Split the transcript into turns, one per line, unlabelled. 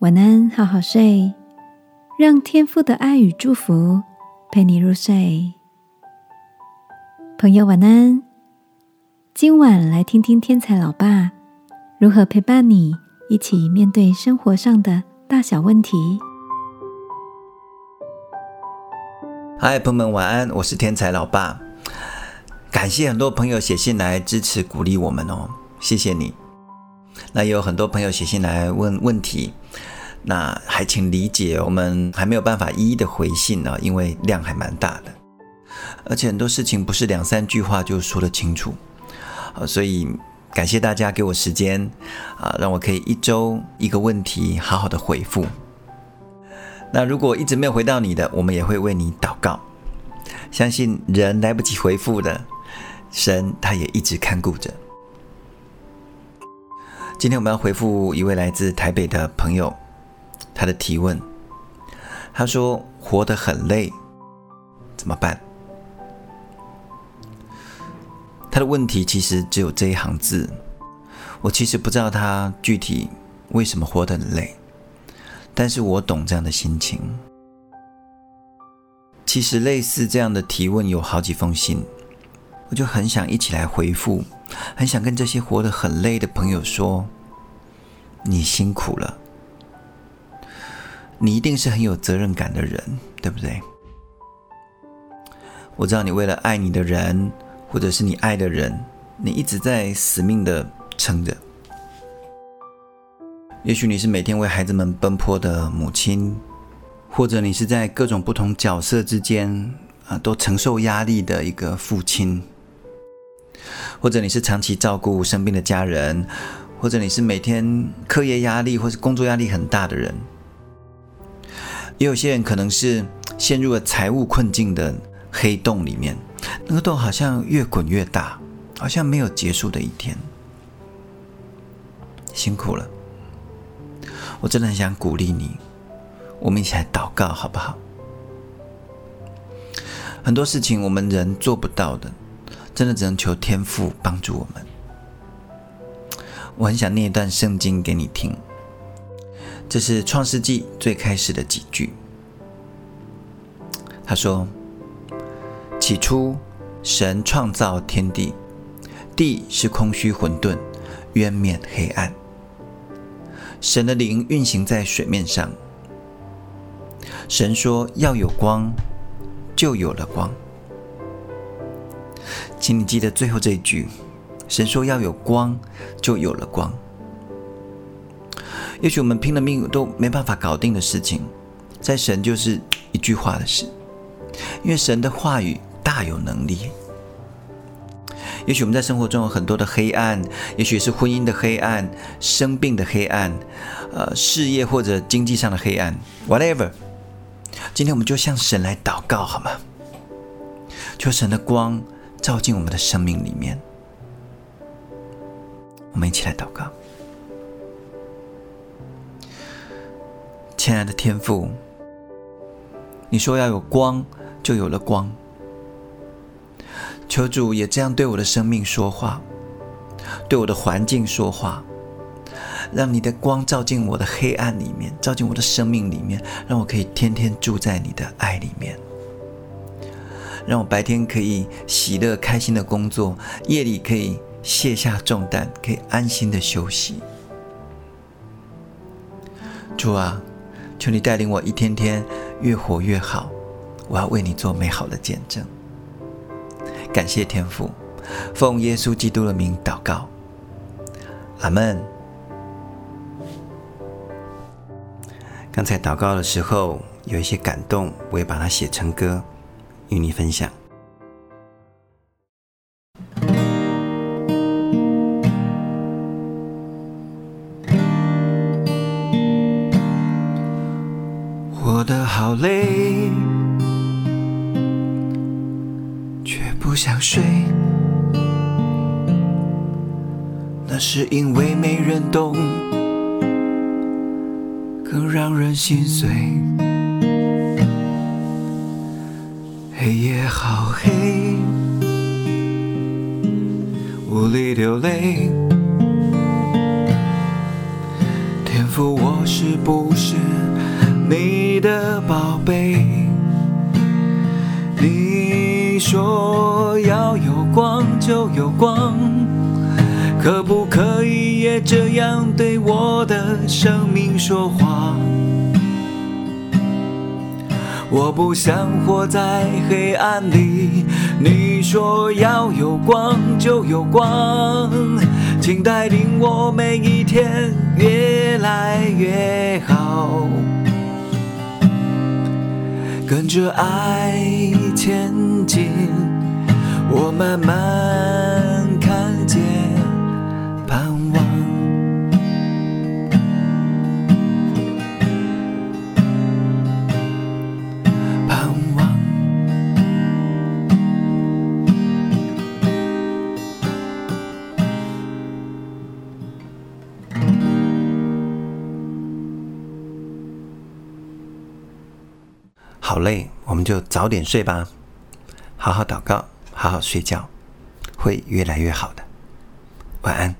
晚安，好好睡，让天父的爱与祝福陪你入睡。朋友，晚安。今晚来听听天才老爸如何陪伴你一起面对生活上的大小问题。
嗨，朋友们，晚安，我是天才老爸。感谢很多朋友写信来支持鼓励我们哦，谢谢你。那也有很多朋友写信来问问题。那还请理解，我们还没有办法一一的回信呢，因为量还蛮大的，而且很多事情不是两三句话就说得清楚，啊，所以感谢大家给我时间，啊，让我可以一周一个问题好好的回复。那如果一直没有回到你的，我们也会为你祷告。相信人来不及回复的，神他也一直看顾着。今天我们要回复一位来自台北的朋友。他的提问，他说：“活得很累，怎么办？”他的问题其实只有这一行字。我其实不知道他具体为什么活得很累，但是我懂这样的心情。其实类似这样的提问有好几封信，我就很想一起来回复，很想跟这些活得很累的朋友说：“你辛苦了。”你一定是很有责任感的人，对不对？我知道你为了爱你的人，或者是你爱的人，你一直在死命的撑着。也许你是每天为孩子们奔波的母亲，或者你是在各种不同角色之间啊都承受压力的一个父亲，或者你是长期照顾生病的家人，或者你是每天课业压力或是工作压力很大的人。也有些人可能是陷入了财务困境的黑洞里面，那个洞好像越滚越大，好像没有结束的一天。辛苦了，我真的很想鼓励你，我们一起来祷告好不好？很多事情我们人做不到的，真的只能求天父帮助我们。我很想念一段圣经给你听。这是创世纪最开始的几句。他说：“起初，神创造天地，地是空虚混沌，渊面黑暗。神的灵运行在水面上。神说要有光，就有了光。请你记得最后这一句：神说要有光，就有了光。”也许我们拼了命都没办法搞定的事情，在神就是一句话的事，因为神的话语大有能力。也许我们在生活中有很多的黑暗，也许是婚姻的黑暗、生病的黑暗、呃，事业或者经济上的黑暗，whatever。今天我们就向神来祷告，好吗？求神的光照进我们的生命里面。我们一起来祷告。亲爱的天父，你说要有光，就有了光。求主也这样对我的生命说话，对我的环境说话，让你的光照进我的黑暗里面，照进我的生命里面，让我可以天天住在你的爱里面，让我白天可以喜乐开心的工作，夜里可以卸下重担，可以安心的休息。主啊。求你带领我一天天越活越好，我要为你做美好的见证。感谢天父，奉耶稣基督的名祷告，阿门。刚才祷告的时候有一些感动，我也把它写成歌与你分享。活得好累，却不想睡。那是因为没人懂，更让人心碎。黑夜好黑，无力流泪。天赋我是不是你的宝贝？你说要有光就有光，可不可以也这样对我的生命说话？我不想活在黑暗里。你说要有光就有光，请带领我每一天越来越好，跟着爱前进，我慢慢好累，我们就早点睡吧，好好祷告，好好睡觉，会越来越好的。晚安。